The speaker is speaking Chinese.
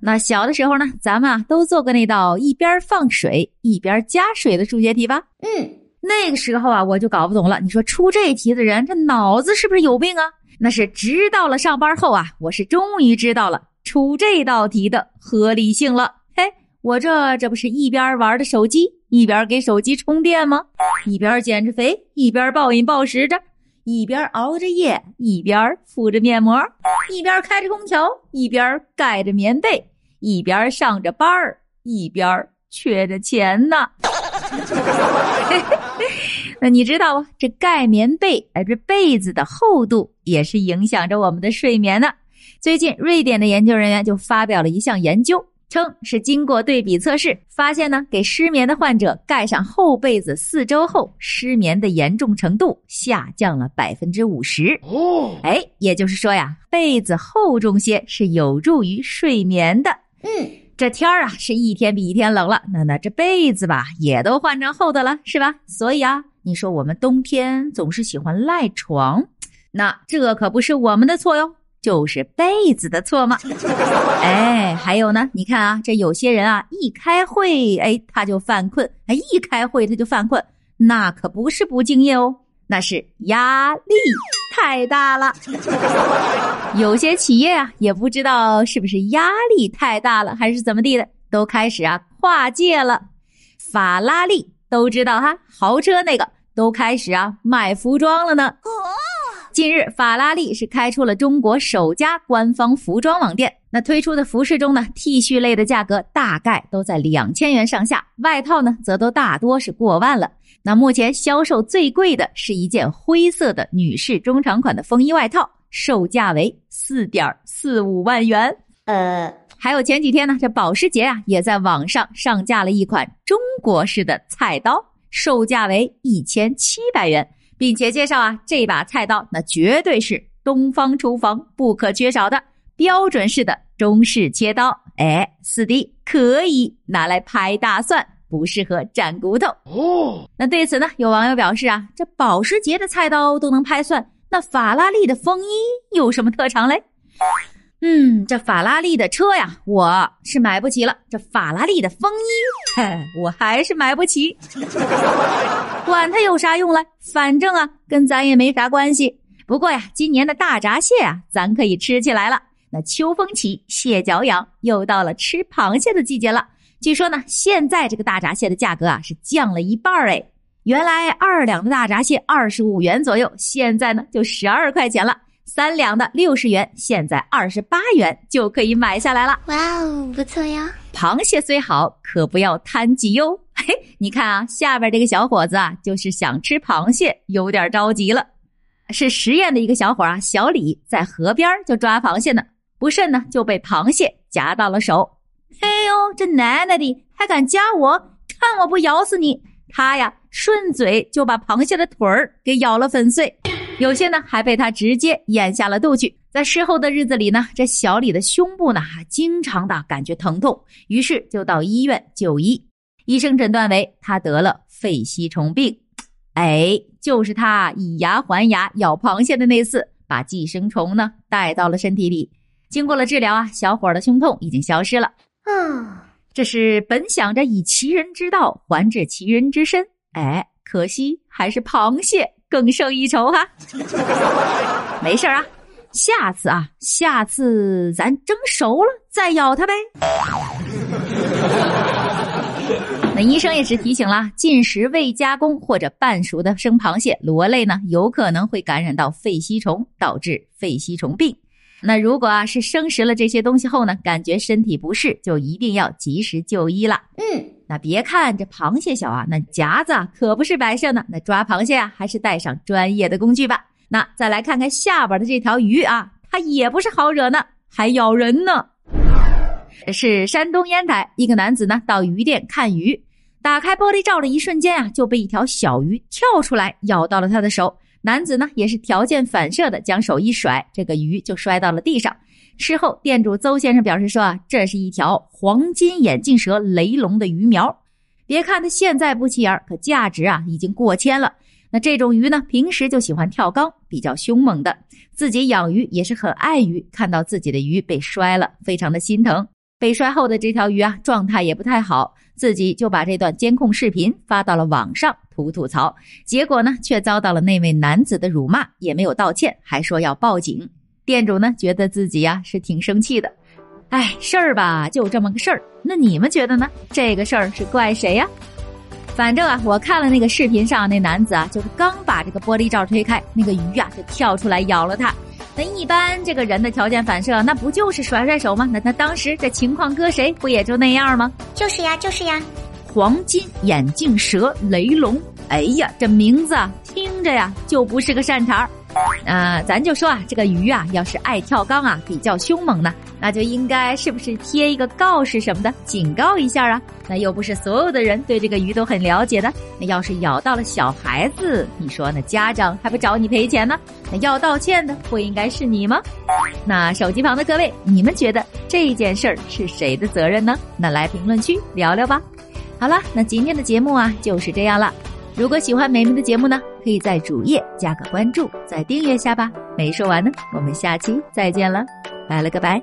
那小的时候呢，咱们啊都做过那道一边放水一边加水的数学题吧？嗯，那个时候啊，我就搞不懂了。你说出这题的人，这脑子是不是有病啊？那是直到了上班后啊，我是终于知道了出这道题的合理性了。嘿，我这这不是一边玩的手机，一边给手机充电吗？一边减着肥，一边暴饮暴食着。一边熬着夜，一边敷着面膜，一边开着空调，一边盖着棉被，一边上着班儿，一边缺着钱呢。那你知道啊？这盖棉被，哎，这被子的厚度也是影响着我们的睡眠的。最近，瑞典的研究人员就发表了一项研究。称是经过对比测试，发现呢，给失眠的患者盖上厚被子四周后，失眠的严重程度下降了百分之五十。哦，哎，也就是说呀，被子厚重些是有助于睡眠的。嗯，这天儿啊是一天比一天冷了，那那这被子吧也都换成厚的了，是吧？所以啊，你说我们冬天总是喜欢赖床，那这可不是我们的错哟。就是被子的错吗？哎，还有呢，你看啊，这有些人啊，一开会，哎，他就犯困，哎，一开会他就犯困，那可不是不敬业哦，那是压力太大了。有些企业啊，也不知道是不是压力太大了，还是怎么地的，都开始啊跨界了。法拉利都知道哈，豪车那个都开始啊卖服装了呢。近日，法拉利是开出了中国首家官方服装网店。那推出的服饰中呢，T 恤类的价格大概都在两千元上下，外套呢则都大多是过万了。那目前销售最贵的是一件灰色的女士中长款的风衣外套，售价为四点四五万元。呃，还有前几天呢，这保时捷啊也在网上上架了一款中国式的菜刀，售价为一千七百元。并且介绍啊，这把菜刀那绝对是东方厨房不可缺少的标准式的中式切刀。哎，四弟可以拿来拍大蒜，不适合斩骨头。哦，那对此呢，有网友表示啊，这保时捷的菜刀都能拍蒜，那法拉利的风衣有什么特长嘞？嗯，这法拉利的车呀，我是买不起了。这法拉利的风衣，嘿，我还是买不起。管它有啥用了，反正啊，跟咱也没啥关系。不过呀，今年的大闸蟹啊，咱可以吃起来了。那秋风起，蟹脚痒，又到了吃螃蟹的季节了。据说呢，现在这个大闸蟹的价格啊，是降了一半哎。原来二两的大闸蟹二十五元左右，现在呢就十二块钱了。三两的六十元，现在二十八元就可以买下来了。哇哦，不错呀！螃蟹虽好，可不要贪急哟。嘿，你看啊，下边这个小伙子啊，就是想吃螃蟹，有点着急了。是十堰的一个小伙啊，小李在河边就抓螃蟹呢，不慎呢就被螃蟹夹到了手。哎呦，这奶奶的还敢夹我？看我不咬死你！他呀，顺嘴就把螃蟹的腿儿给咬了粉碎。有些呢还被他直接咽下了肚去。在事后的日子里呢，这小李的胸部呢还经常的感觉疼痛，于是就到医院就医。医生诊断为他得了肺吸虫病。哎，就是他以牙还牙咬螃蟹的那次，把寄生虫呢带到了身体里。经过了治疗啊，小伙的胸痛已经消失了。啊，这是本想着以其人之道还治其人之身，哎，可惜还是螃蟹。更胜一筹哈，没事啊，下次啊，下次咱蒸熟了再咬它呗。那医生也是提醒了，进食未加工或者半熟的生螃蟹、螺类呢，有可能会感染到肺吸虫，导致肺吸虫病。那如果啊是生食了这些东西后呢，感觉身体不适，就一定要及时就医了。嗯。那别看这螃蟹小啊，那夹子可不是摆设呢。那抓螃蟹啊，还是带上专业的工具吧。那再来看看下边的这条鱼啊，它也不是好惹呢，还咬人呢。是山东烟台一个男子呢，到鱼店看鱼，打开玻璃罩的一瞬间啊，就被一条小鱼跳出来咬到了他的手。男子呢，也是条件反射的将手一甩，这个鱼就摔到了地上。事后，店主邹先生表示说：“啊，这是一条黄金眼镜蛇雷龙的鱼苗。别看它现在不起眼，可价值啊已经过千了。那这种鱼呢，平时就喜欢跳缸，比较凶猛的。自己养鱼也是很爱鱼，看到自己的鱼被摔了，非常的心疼。被摔后的这条鱼啊，状态也不太好，自己就把这段监控视频发到了网上吐吐槽，结果呢，却遭到了那位男子的辱骂，也没有道歉，还说要报警。店主呢，觉得自己呀是挺生气的。哎，事儿吧，就这么个事儿。那你们觉得呢？这个事儿是怪谁呀？反正啊，我看了那个视频上那男子啊，就是刚把这个玻璃罩推开，那个鱼啊就跳出来咬了他。那一般这个人的条件反射，那不就是甩甩手吗？那他当时这情况搁谁不也就那样吗？就是呀，就是呀。黄金眼镜蛇雷龙，哎呀，这名字啊，听着呀就不是个善茬儿。呃，咱就说啊，这个鱼啊，要是爱跳缸啊，比较凶猛呢，那就应该是不是贴一个告示什么的，警告一下啊？那又不是所有的人对这个鱼都很了解的。那要是咬到了小孩子，你说那家长还不找你赔钱呢？那要道歉的不应该是你吗？那手机旁的各位，你们觉得这件事儿是谁的责任呢？那来评论区聊聊吧。好了，那今天的节目啊就是这样了。如果喜欢美美的节目呢，可以在主页加个关注，再订阅下吧。没说完呢，我们下期再见了，拜了个拜。